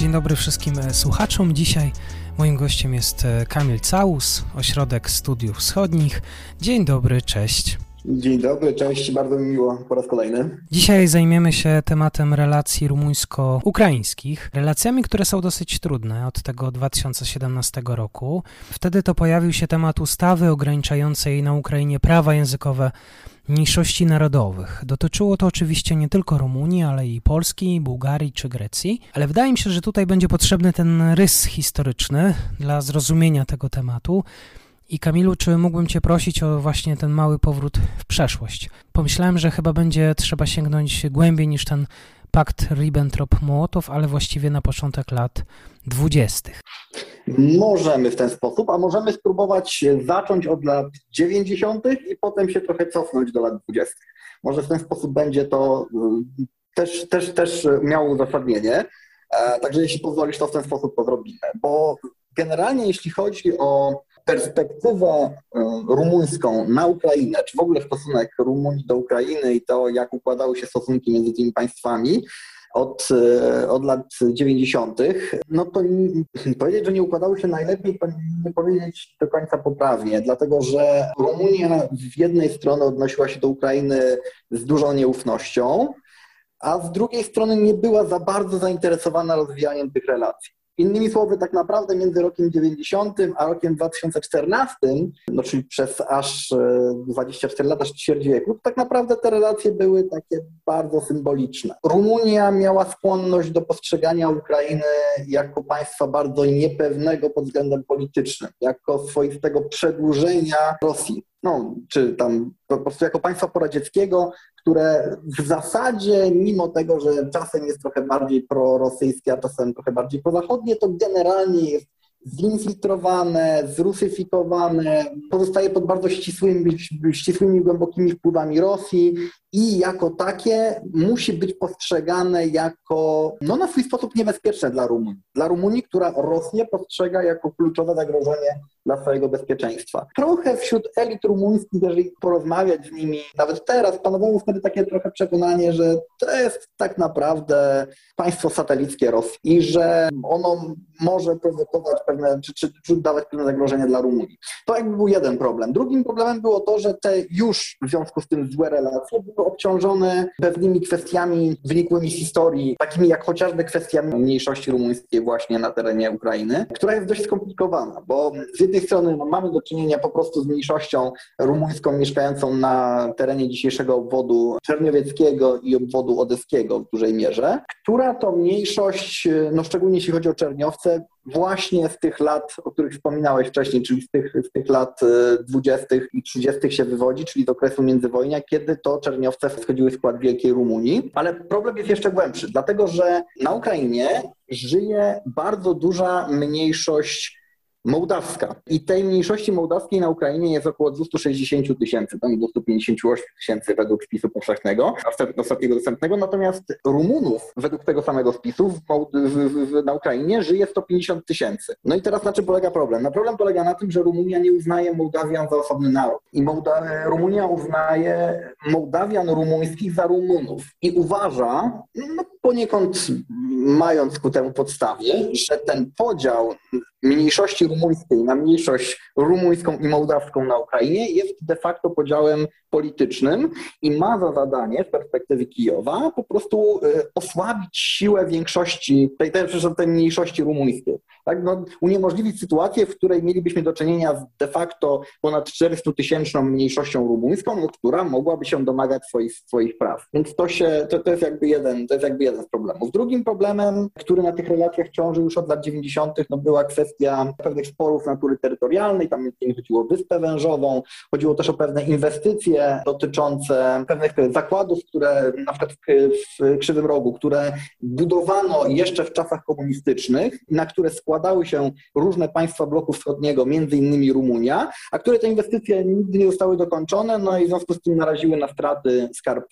Dzień dobry wszystkim e, słuchaczom. Dzisiaj moim gościem jest e, Kamil Całus, Ośrodek Studiów Wschodnich. Dzień dobry, cześć. Dzień dobry, cześć, bardzo mi miło po raz kolejny. Dzisiaj zajmiemy się tematem relacji rumuńsko-ukraińskich, relacjami, które są dosyć trudne od tego 2017 roku. Wtedy to pojawił się temat ustawy ograniczającej na Ukrainie prawa językowe mniejszości narodowych. Dotyczyło to oczywiście nie tylko Rumunii, ale i Polski, Bułgarii czy Grecji, ale wydaje mi się, że tutaj będzie potrzebny ten rys historyczny dla zrozumienia tego tematu. I Kamilu, czy mógłbym Cię prosić o właśnie ten mały powrót w przeszłość? Pomyślałem, że chyba będzie trzeba sięgnąć głębiej niż ten pakt Ribbentrop-Mołotow, ale właściwie na początek lat dwudziestych. Możemy w ten sposób, a możemy spróbować zacząć od lat 90. i potem się trochę cofnąć do lat 20. Może w ten sposób będzie to y, też, też, też miało uzasadnienie. E, także jeśli pozwolisz, to w ten sposób to zrobimy. Bo generalnie jeśli chodzi o perspektywę y, rumuńską na Ukrainę, czy w ogóle stosunek Rumunii do Ukrainy i to, jak układały się stosunki między tymi państwami, od, e, od lat 90., no to powiedzieć, że nie układały się najlepiej, to nie powiedzieć do końca poprawnie, dlatego że Rumunia z jednej strony odnosiła się do Ukrainy z dużą nieufnością, a z drugiej strony nie była za bardzo zainteresowana rozwijaniem tych relacji. Innymi słowy, tak naprawdę między rokiem 90 a rokiem 2014, no czyli przez aż 24 e, lata, ćwierć wieku, tak naprawdę te relacje były takie bardzo symboliczne. Rumunia miała skłonność do postrzegania Ukrainy jako państwa bardzo niepewnego pod względem politycznym, jako swoistego przedłużenia Rosji no, czy tam po prostu jako państwa poradzieckiego, które w zasadzie, mimo tego, że czasem jest trochę bardziej prorosyjskie, a czasem trochę bardziej prozachodnie, to generalnie jest zinfiltrowane, zrusyfikowane, pozostaje pod bardzo ścisłymi, ścisłymi, głębokimi wpływami Rosji i jako takie musi być postrzegane jako, no na swój sposób niebezpieczne dla Rumunii. Dla Rumunii, która Rosję postrzega jako kluczowe zagrożenie dla swojego bezpieczeństwa. Trochę wśród elit rumuńskich, jeżeli porozmawiać z nimi, nawet teraz panowało wtedy takie trochę przekonanie, że to jest tak naprawdę państwo satelickie Rosji i że ono może prowokować pewne, czy, czy, czy dawać pewne zagrożenie dla Rumunii. To jakby był jeden problem. Drugim problemem było to, że te już w związku z tym złe relacje były obciążone pewnymi kwestiami wynikłymi z historii, takimi jak chociażby kwestia mniejszości rumuńskiej właśnie na terenie Ukrainy, która jest dość skomplikowana, bo z jednej strony no, mamy do czynienia po prostu z mniejszością rumuńską mieszkającą na terenie dzisiejszego obwodu czerniowieckiego i obwodu odeskiego w dużej mierze, która to mniejszość, no szczególnie jeśli chodzi o Czerniowce, właśnie z tych lat, o których wspominałeś wcześniej, czyli z tych, z tych lat 20. E, i 30. się wywodzi, czyli z okresu międzywojnia, kiedy to Czerniowce wchodziły w skład Wielkiej Rumunii. Ale problem jest jeszcze głębszy, dlatego że na Ukrainie żyje bardzo duża mniejszość mołdawska. I tej mniejszości mołdawskiej na Ukrainie jest około 260 tysięcy, tam 258 tysięcy według spisu powszechnego, ostatniego dostępnego, natomiast Rumunów według tego samego spisu na Ukrainie żyje 150 tysięcy. No i teraz na czym polega problem? No problem polega na tym, że Rumunia nie uznaje Mołdawian za osobny naród. I Mołda Rumunia uznaje Mołdawian rumuńskich za Rumunów. I uważa, no poniekąd mając ku temu podstawie, że ten podział mniejszości rumuńskiej na mniejszość rumuńską i mołdawską na Ukrainie jest de facto podziałem politycznym i ma za zadanie z perspektywy Kijowa po prostu e, osłabić siłę większości, tej, tej, tej mniejszości rumuńskiej. Tak? No, uniemożliwić sytuację, w której mielibyśmy do czynienia z de facto ponad 400 tysięczną mniejszością rumuńską, no, która mogłaby się domagać swoich, swoich praw. Więc to, się, to, to, jest jakby jeden, to jest jakby jeden z problemów. Drugim problemem, który na tych relacjach ciąży już od lat 90., no była kwestia pewnych sporów natury terytorialnej, tam między innymi chodziło o Wyspę Wężową, chodziło też o pewne inwestycje dotyczące pewnych zakładów, które na przykład w Krzywym Rogu, które budowano jeszcze w czasach komunistycznych, na które składały się różne państwa bloku wschodniego, między innymi Rumunia, a które te inwestycje nigdy nie zostały dokończone, no i w związku z tym naraziły na straty skarb,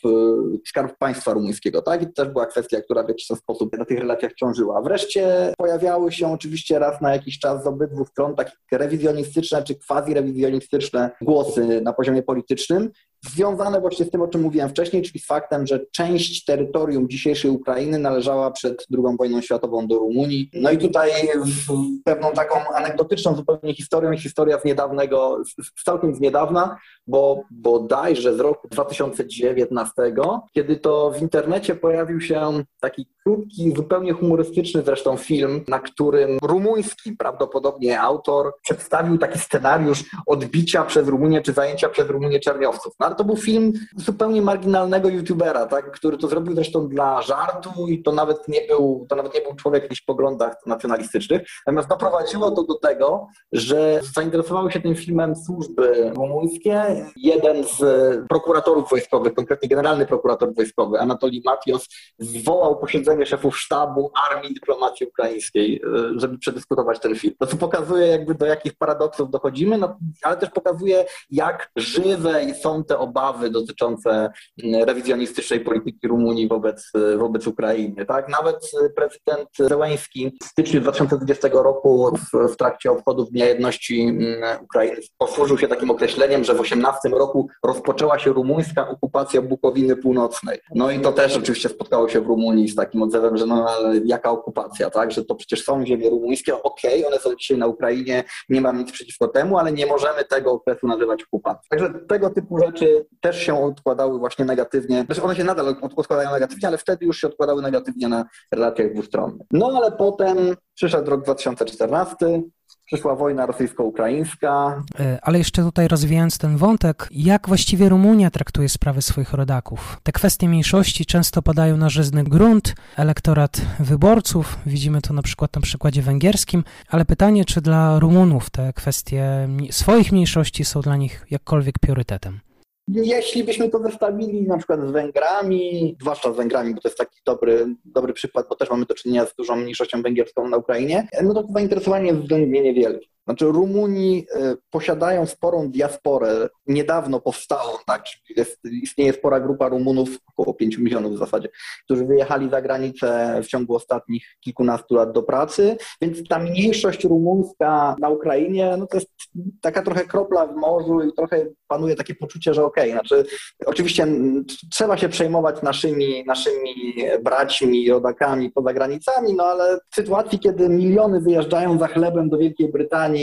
skarb państwa rumuńskiego, tak? I to też była kwestia, która w jakiś sposób na tych relacjach ciążyła. Wreszcie pojawiały się oczywiście raz na jakiś czas z obydwu stron takie rewizjonistyczne czy quasi-rewizjonistyczne głosy na poziomie politycznym, związane właśnie z tym, o czym mówiłem wcześniej, czyli z faktem, że część terytorium dzisiejszej Ukrainy należała przed II wojną światową do Rumunii. No i tutaj pewną taką anegdotyczną zupełnie historią, historia z niedawnego, całkiem z niedawna, bo bodajże z roku 2019, kiedy to w internecie pojawił się taki krótki, zupełnie humorystyczny zresztą film, na którym rumuński prawdopodobnie autor przedstawił taki scenariusz odbicia przez Rumunię czy zajęcia przez Rumunię czerniowców. No, to był film zupełnie marginalnego youtubera, tak, który to zrobił zresztą dla żartu i to nawet nie był, to nawet nie był człowiek w jakichś poglądach nacjonalistycznych. Natomiast doprowadziło to do tego, że zainteresowały się tym filmem służby rumuńskie. Jeden z prokuratorów wojskowych, konkretnie generalny prokurator wojskowy, Anatolii Matios, zwołał posiedzenie szefów sztabu armii dyplomacji ukraińskiej, e, żeby przedyskutować ten film. To co pokazuje jakby do jakich paradoksów dochodzimy, no, ale też pokazuje jak żywe są te obawy dotyczące mm, rewizjonistycznej polityki Rumunii wobec, wobec Ukrainy. Tak? Nawet prezydent Zełański w styczniu 2020 roku w, w trakcie obchodów Dnia Jedności mm, Ukrainy posłużył się takim określeniem, że w 18 roku rozpoczęła się rumuńska okupacja Bukowiny Północnej. No i to też oczywiście spotkało się w Rumunii z takim odzewem, że no ale jaka okupacja, tak? Że to przecież są ziemie rumuńskie, okej, okay, one są dzisiaj na Ukrainie, nie mam nic przeciwko temu, ale nie możemy tego okresu nazywać okupacją. Także tego typu rzeczy też się odkładały właśnie negatywnie. Znaczy one się nadal odkładają negatywnie, ale wtedy już się odkładały negatywnie na relacjach dwustronnych. No ale potem przyszedł rok 2014, przyszła wojna rosyjsko-ukraińska. E, ale jeszcze tutaj rozwijając ten wątek, jak właściwie Rumunia traktuje sprawy swoich rodaków? Te kwestie mniejszości często padają na żyzny grunt, elektorat wyborców, widzimy to na przykład na przykładzie węgierskim, ale pytanie, czy dla Rumunów te kwestie swoich mniejszości są dla nich jakkolwiek priorytetem? Jeśli byśmy to zestawili na przykład z Węgrami, zwłaszcza z Węgrami, bo to jest taki dobry, dobry przykład, bo też mamy do czynienia z dużą mniejszością węgierską na Ukrainie, no to zainteresowanie jest względnie niewielkie. Znaczy Rumuni e, posiadają sporą diasporę. Niedawno powstało, tak, jest, istnieje spora grupa Rumunów, około 5 milionów w zasadzie, którzy wyjechali za granicę w ciągu ostatnich kilkunastu lat do pracy, więc ta mniejszość rumuńska na Ukrainie, no to jest taka trochę kropla w morzu i trochę panuje takie poczucie, że okej, okay, znaczy oczywiście trzeba się przejmować naszymi, naszymi braćmi, rodakami poza granicami, no ale w sytuacji, kiedy miliony wyjeżdżają za chlebem do Wielkiej Brytanii,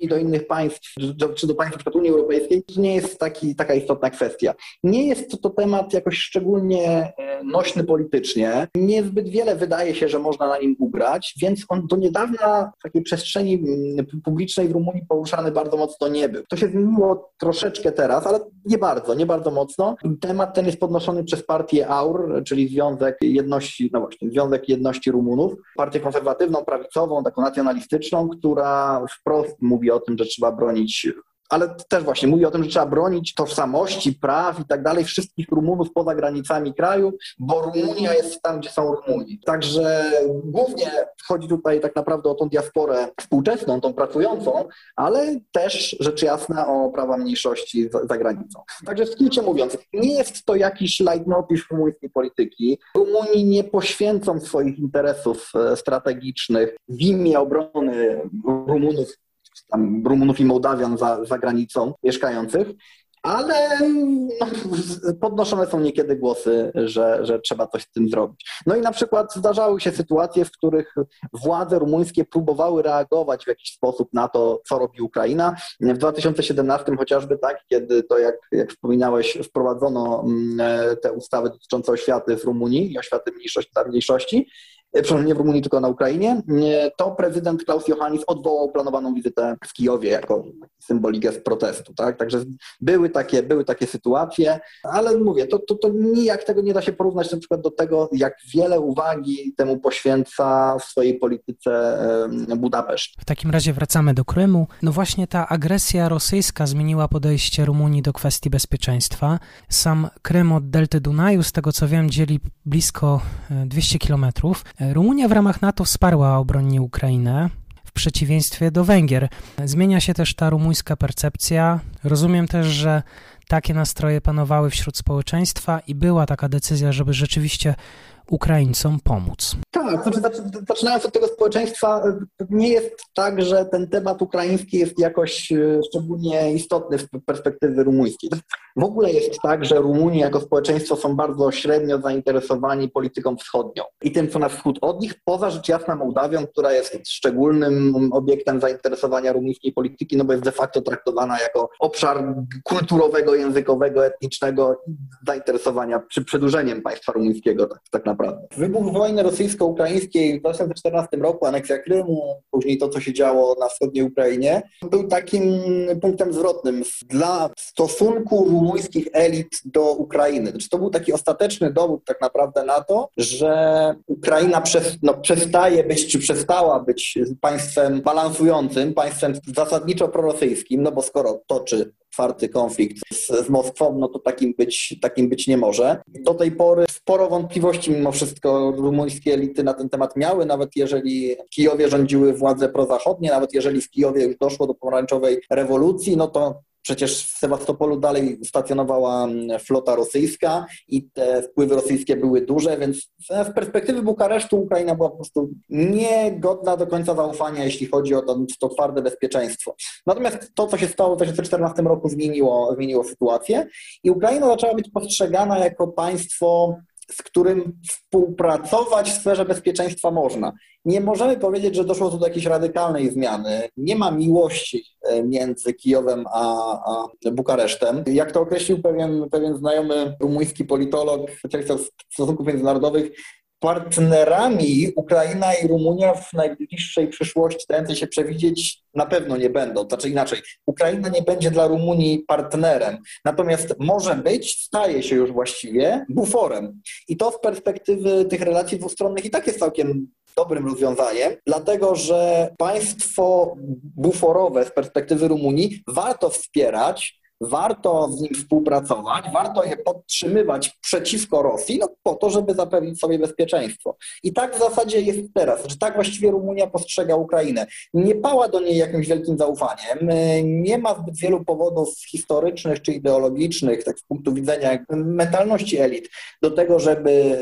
i do innych państw, czy do państw np. Unii Europejskiej, to nie jest taki, taka istotna kwestia. Nie jest to temat jakoś szczególnie e, nośny politycznie. Niezbyt wiele wydaje się, że można na nim ugrać, więc on do niedawna w takiej przestrzeni mm, publicznej w Rumunii poruszany bardzo mocno nie był. To się zmieniło troszeczkę teraz, ale nie bardzo, nie bardzo mocno. Temat ten jest podnoszony przez partię AUR, czyli Związek Jedności, no właśnie, Związek Jedności Rumunów, partię konserwatywną, prawicową, taką nacjonalistyczną, która wprost mówi o tym, że trzeba bronić ale też właśnie mówi o tym, że trzeba bronić tożsamości, praw i tak dalej wszystkich Rumunów poza granicami kraju, bo Rumunia jest tam, gdzie są Rumuni. Także głównie chodzi tutaj tak naprawdę o tą diasporę współczesną, tą pracującą, ale też rzecz jasna o prawa mniejszości za, za granicą. Także w skrócie mówiąc, nie jest to jakiś leitmotiv rumuńskiej polityki. Rumuni nie poświęcą swoich interesów e, strategicznych w imię obrony Rumunów tam Rumunów i Mołdawian za, za granicą mieszkających, ale no, podnoszone są niekiedy głosy, że, że trzeba coś z tym zrobić. No i na przykład zdarzały się sytuacje, w których władze rumuńskie próbowały reagować w jakiś sposób na to, co robi Ukraina. W 2017 chociażby tak, kiedy to, jak, jak wspominałeś, wprowadzono mm, te ustawy dotyczące oświaty w Rumunii i oświaty mniejszości, mniejszości przynajmniej nie w Rumunii, tylko na Ukrainie, to prezydent Klaus Johannis odwołał planowaną wizytę w Kijowie jako symbolikę protestu. Tak? Także były takie, były takie sytuacje, ale mówię, to, to, to nijak tego nie da się porównać na przykład do tego, jak wiele uwagi temu poświęca w swojej polityce Budapeszt. W takim razie wracamy do Krymu. No właśnie ta agresja rosyjska zmieniła podejście Rumunii do kwestii bezpieczeństwa. Sam Krym od delty Dunaju, z tego co wiem, dzieli blisko 200 e, kilometrów. Rumunia w ramach NATO wsparła obronnie Ukrainę w przeciwieństwie do Węgier. Zmienia się też ta rumuńska percepcja. Rozumiem też, że takie nastroje panowały wśród społeczeństwa i była taka decyzja, żeby rzeczywiście Ukraińcom pomóc. Tak, znaczy, zaczynając od tego społeczeństwa, nie jest tak, że ten temat ukraiński jest jakoś e, szczególnie istotny z perspektywy rumuńskiej. W ogóle jest tak, że Rumuni jako społeczeństwo są bardzo średnio zainteresowani polityką wschodnią i tym, co na wschód od nich, poza rzecz jasna Mołdawią, która jest szczególnym obiektem zainteresowania rumuńskiej polityki, no bo jest de facto traktowana jako obszar kulturowego, językowego, etnicznego zainteresowania, czy przedłużeniem państwa rumuńskiego tak, tak naprawdę. Wybuch wojny rosyjsko-ukraińskiej w 2014 roku, aneksja Krymu, później to, co się działo na wschodniej Ukrainie, był takim punktem zwrotnym dla stosunku rumuńskich elit do Ukrainy. Znaczy, to był taki ostateczny dowód tak naprawdę na to, że Ukraina przez, no, przestaje być, czy przestała być państwem balansującym, państwem zasadniczo prorosyjskim, no bo skoro toczy otwarty konflikt z, z, Moskwą, no to takim być, takim być nie może. Do tej pory sporo wątpliwości mimo wszystko rumuńskie elity na ten temat miały, nawet jeżeli w Kijowie rządziły władze prozachodnie, nawet jeżeli w Kijowie już doszło do pomarańczowej rewolucji, no to Przecież w Sewastopolu dalej stacjonowała mm, flota rosyjska i te wpływy rosyjskie były duże, więc w perspektywie Bukaresztu Ukraina była po prostu niegodna do końca zaufania, jeśli chodzi o to, to twarde bezpieczeństwo. Natomiast to, co się stało w 2014 roku, zmieniło, zmieniło sytuację i Ukraina zaczęła być postrzegana jako państwo z którym współpracować w sferze bezpieczeństwa można. Nie możemy powiedzieć, że doszło tu do jakiejś radykalnej zmiany. Nie ma miłości e, między Kijowem a, a Bukaresztem. Jak to określił pewien, pewien znajomy rumuński politolog, specjalista stosunków międzynarodowych, partnerami Ukraina i Rumunia w najbliższej przyszłości, dającej się przewidzieć, na pewno nie będą. Znaczy inaczej, Ukraina nie będzie dla Rumunii partnerem, natomiast może być, staje się już właściwie buforem. I to z perspektywy tych relacji dwustronnych i tak jest całkiem dobrym rozwiązaniem, dlatego że państwo buforowe z perspektywy Rumunii warto wspierać, warto z nim współpracować, warto je podtrzymywać przeciwko Rosji, no po to, żeby zapewnić sobie bezpieczeństwo. I tak w zasadzie jest teraz, że tak właściwie Rumunia postrzega Ukrainę. Nie pała do niej jakimś wielkim zaufaniem, nie ma zbyt wielu powodów historycznych czy ideologicznych, tak z punktu widzenia mentalności elit, do tego, żeby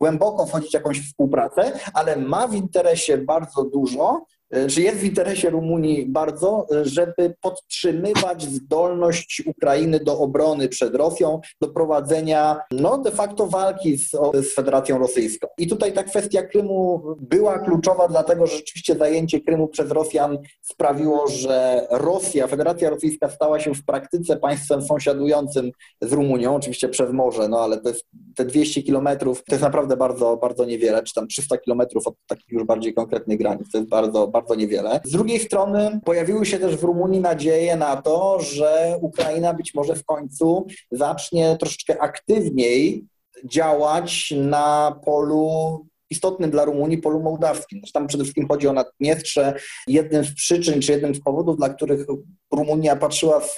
głęboko wchodzić w jakąś współpracę, ale ma w interesie bardzo dużo, że jest w interesie Rumunii bardzo, żeby podtrzymywać zdolność Ukrainy do obrony przed Rosją, do prowadzenia no, de facto walki z, z Federacją Rosyjską. I tutaj ta kwestia Krymu była kluczowa, dlatego że rzeczywiście zajęcie Krymu przez Rosjan sprawiło, że Rosja, Federacja Rosyjska stała się w praktyce państwem sąsiadującym z Rumunią, oczywiście przez morze, no ale te, te 200 kilometrów to jest naprawdę bardzo, bardzo niewiele, czy tam 300 kilometrów od takich już bardziej konkretnych granic, to jest bardzo, bardzo niewiele. Z drugiej strony pojawiły się też w Rumunii nadzieje na to, że Ukraina być może w końcu zacznie troszeczkę aktywniej działać na polu istotnym dla Rumunii polu mołdawskim. Tam przede wszystkim chodzi o Naddniestrze. Jednym z przyczyn, czy jednym z powodów, dla których Rumunia patrzyła z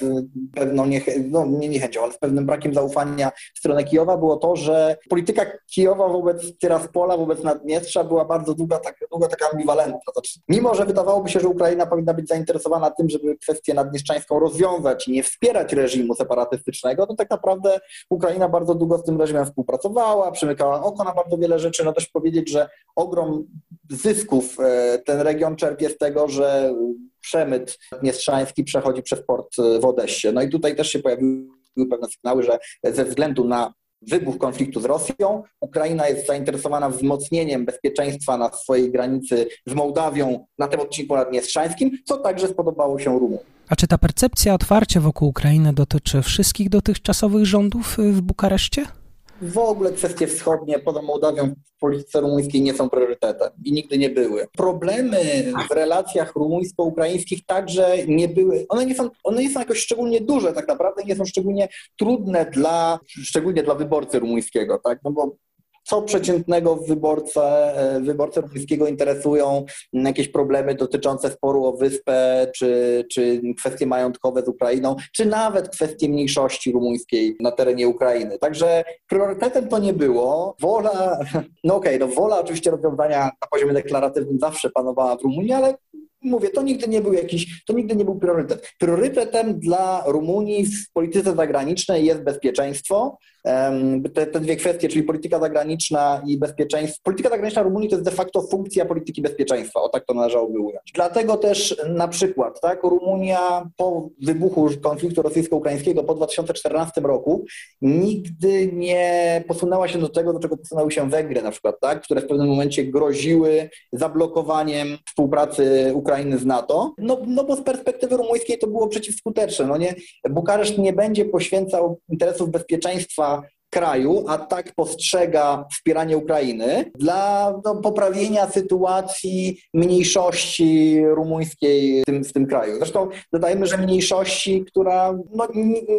pewną niechęcią, no nie niechęcią, ale z pewnym brakiem zaufania w stronę Kijowa, było to, że polityka Kijowa wobec Tyraspola, wobec Naddniestrza była bardzo długo, tak, długo taka ambiwalentna. Znaczy, mimo, że wydawałoby się, że Ukraina powinna być zainteresowana tym, żeby kwestię naddniestrzańską rozwiązać i nie wspierać reżimu separatystycznego, to tak naprawdę Ukraina bardzo długo z tym reżimem współpracowała, przymykała oko na bardzo wiele rzeczy. No też powiedzieć, że ogrom zysków e, ten region czerpie z tego, że przemyt Niestrzański przechodzi przez port w Odessie. No i tutaj też się pojawiły pewne sygnały, że ze względu na wybuch konfliktu z Rosją. Ukraina jest zainteresowana wzmocnieniem bezpieczeństwa na swojej granicy z Mołdawią na tym odcinku nadniestrzańskim, co także spodobało się Rumunii. A czy ta percepcja otwarcia wokół Ukrainy dotyczy wszystkich dotychczasowych rządów w Bukareszcie? W ogóle kwestie wschodnie poza Mołdawią w polityce rumuńskiej nie są priorytetem i nigdy nie były. Problemy w relacjach rumuńsko-ukraińskich także nie były, one nie, są, one nie są jakoś szczególnie duże tak naprawdę, nie są szczególnie trudne dla, szczególnie dla wyborcy rumuńskiego, tak, no bo co przeciętnego wyborcę, e, wyborcę rumuńskiego interesują jakieś problemy dotyczące sporu o wyspę, czy, czy kwestie majątkowe z Ukrainą, czy nawet kwestie mniejszości rumuńskiej na terenie Ukrainy. Także priorytetem to nie było. Wola, no okej, okay, no wola oczywiście rozwiązania na poziomie deklaratywnym zawsze panowała w Rumunii, ale mówię, to nigdy nie był jakiś, to nigdy nie był priorytet. Priorytetem dla Rumunii w polityce zagranicznej jest bezpieczeństwo. Te, te, dwie kwestie, czyli polityka zagraniczna i bezpieczeństwo. Polityka zagraniczna Rumunii to jest de facto funkcja polityki bezpieczeństwa, o tak to należałoby ująć. Dlatego też na przykład, tak, Rumunia po wybuchu konfliktu rosyjsko-ukraińskiego po 2014 roku nigdy nie posunęła się do tego, do czego posunęły się Węgry na przykład, tak, które w pewnym momencie groziły zablokowaniem współpracy Ukrainy z NATO, no, no bo z perspektywy rumuńskiej to było przeciwskuteczne. No nie, Bukareszt nie będzie poświęcał interesów bezpieczeństwa kraju, a tak postrzega wspieranie Ukrainy dla no, poprawienia sytuacji mniejszości rumuńskiej w tym, w tym kraju. Zresztą dodajmy, że mniejszości, która no,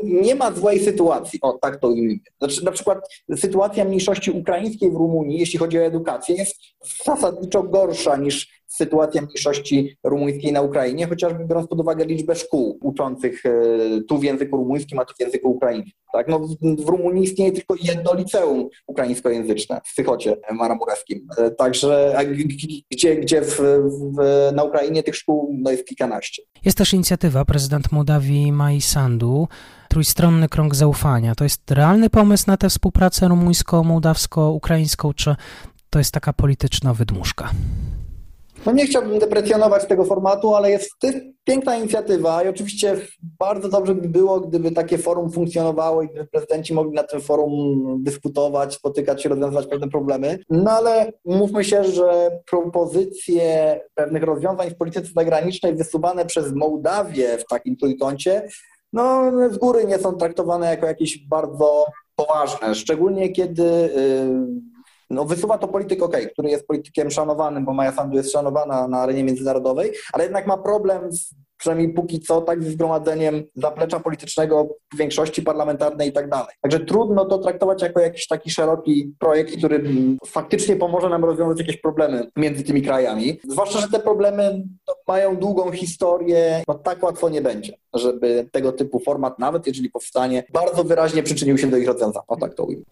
nie, ma złej sytuacji, o tak to ujmijmy. Znaczy, na przykład sytuacja mniejszości ukraińskiej w Rumunii, jeśli chodzi o edukację, jest zasadniczo gorsza niż sytuacja mniejszości rumuńskiej na Ukrainie, chociażby biorąc pod uwagę liczbę szkół uczących e, tu w języku rumuńskim, a tu w języku ukraińskim. Tak? No, w Rumunii istnieje tylko jedno liceum ukraińskojęzyczne w Sychocie Maramurewskim. E, także gdzie, gdzie w, w, na Ukrainie tych szkół no, jest kilkanaście. Jest też inicjatywa prezydent Mołdawii Mai Sandu, trójstronny krąg zaufania. To jest realny pomysł na tę współpracę rumuńsko-mołdawsko-ukraińską, czy to jest taka polityczna wydmuszka? No nie chciałbym deprecjonować tego formatu, ale jest to piękna inicjatywa i oczywiście bardzo dobrze by było, gdyby takie forum funkcjonowało i gdyby prezydenci mogli na tym forum dyskutować, spotykać się, rozwiązywać pewne problemy. No ale mówmy się, że propozycje pewnych rozwiązań w polityce zagranicznej wysuwane przez Mołdawię w takim trójkącie, no z góry nie są traktowane jako jakieś bardzo poważne, szczególnie kiedy yy, no, wysuwa to polityk, OK, który jest politykiem szanowanym, bo Maja Sandu jest szanowana na arenie międzynarodowej, ale jednak ma problem z, przynajmniej póki co, tak z zgromadzeniem zaplecza politycznego większości parlamentarnej i tak dalej. Także trudno to traktować jako jakiś taki szeroki projekt, który faktycznie pomoże nam rozwiązać jakieś problemy między tymi krajami. Zwłaszcza, że te problemy no, mają długą historię, no tak łatwo nie będzie, żeby tego typu format, nawet jeżeli powstanie, bardzo wyraźnie przyczynił się do ich rozwiązania. O tak to ujmę.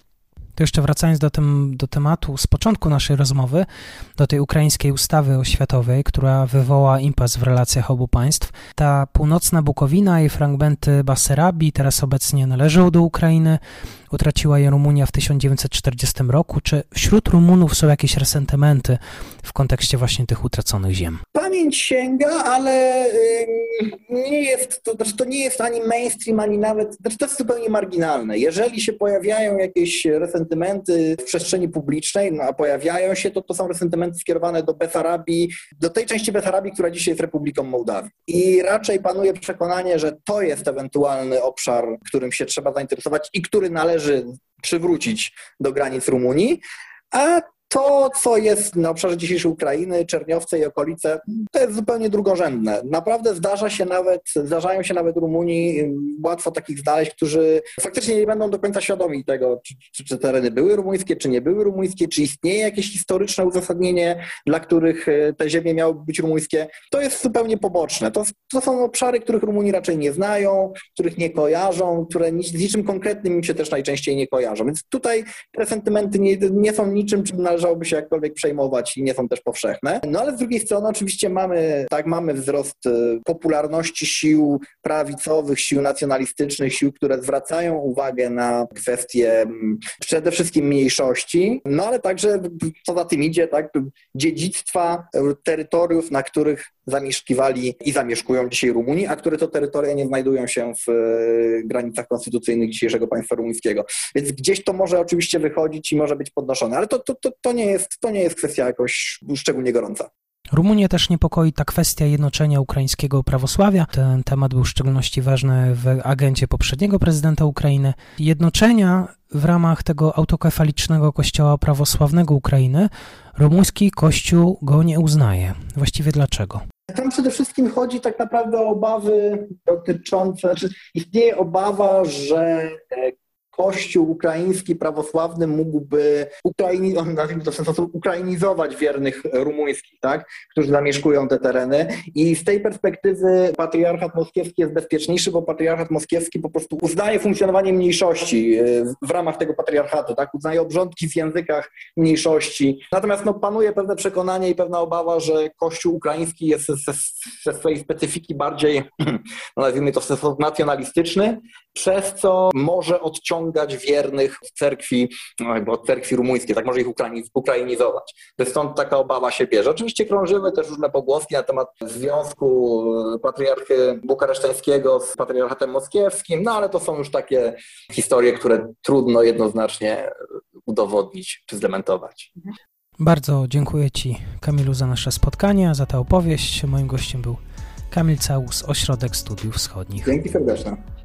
To jeszcze wracając do, do tematu z początku naszej rozmowy, do tej ukraińskiej ustawy oświatowej, która wywoła impas w relacjach obu państw. Ta północna Bukowina i fragmenty Basarabii teraz obecnie należą do Ukrainy utraciła je Rumunia w 1940 roku. Czy wśród Rumunów są jakieś resentymenty w kontekście właśnie tych utraconych ziem? Pamięć sięga, ale nie jest to, znaczy to nie jest ani mainstream, ani nawet, znaczy to jest zupełnie marginalne. Jeżeli się pojawiają jakieś resentymenty w przestrzeni publicznej, no a pojawiają się, to to są resentymenty skierowane do Besarabii, do tej części Besarabii, która dzisiaj jest Republiką Mołdawii. I raczej panuje przekonanie, że to jest ewentualny obszar, którym się trzeba zainteresować i który należy należy przywrócić do granic Rumunii, a to, co jest na obszarze dzisiejszej Ukrainy, Czerniowce i okolice, to jest zupełnie drugorzędne. Naprawdę zdarza się nawet, zdarzają się nawet Rumunii, łatwo takich znaleźć, którzy faktycznie nie będą do końca świadomi tego, czy, czy tereny były rumuńskie, czy nie były rumuńskie, czy istnieje jakieś historyczne uzasadnienie, dla których e, te ziemie miały być rumuńskie. To jest zupełnie poboczne. To, to są obszary, których Rumuni raczej nie znają, których nie kojarzą, które nic, z niczym konkretnym im się też najczęściej nie kojarzą. Więc tutaj te sentymenty nie, nie są niczym, czym należy należałoby się jakkolwiek przejmować i nie są też powszechne. No ale z drugiej strony oczywiście mamy, tak, mamy wzrost y, popularności sił prawicowych, sił nacjonalistycznych, sił, które zwracają uwagę na kwestie mm, przede wszystkim mniejszości, no ale także co za tym idzie, tak, dziedzictwa terytoriów, na których zamieszkiwali i zamieszkują dzisiaj Rumunii, a które to terytoria nie znajdują się w e, granicach konstytucyjnych dzisiejszego państwa rumuńskiego. Więc gdzieś to może oczywiście wychodzić i może być podnoszone, ale to, to, to, to, nie, jest, to nie jest kwestia jakoś szczególnie gorąca. Rumunię też niepokoi ta kwestia jednoczenia ukraińskiego prawosławia. Ten temat był w szczególności ważny w agencie poprzedniego prezydenta Ukrainy. Jednoczenia w ramach tego autokefalicznego kościoła prawosławnego Ukrainy rumuński kościół go nie uznaje. Właściwie dlaczego? Tam przede wszystkim chodzi tak naprawdę o obawy dotyczące, znaczy istnieje obawa, że Kościół ukraiński prawosławny mógłby Ukraini, nazwijmy to w ten sposób, ukrainizować wiernych rumuńskich, tak, którzy zamieszkują te tereny. I z tej perspektywy patriarchat moskiewski jest bezpieczniejszy, bo patriarchat moskiewski po prostu uznaje funkcjonowanie mniejszości e, w ramach tego patriarchatu, tak, uznaje obrządki w językach mniejszości. Natomiast no, panuje pewne przekonanie i pewna obawa, że Kościół ukraiński jest ze, ze swojej specyfiki bardziej, nazwijmy to w sposób nacjonalistyczny, przez co może odciągać wiernych od cerkwi, no od cerkwi rumuńskiej, tak może ich ukrainizować. Stąd taka obawa się bierze. Oczywiście krążyły też różne pogłoski na temat związku patriarchy bukaresztańskiego z patriarchatem moskiewskim, no ale to są już takie historie, które trudno jednoznacznie udowodnić czy zdementować. Bardzo dziękuję Ci, Kamilu, za nasze spotkanie, za tę opowieść. Moim gościem był Kamil Całus, Ośrodek Studiów Wschodnich. Dzięki serdeczne.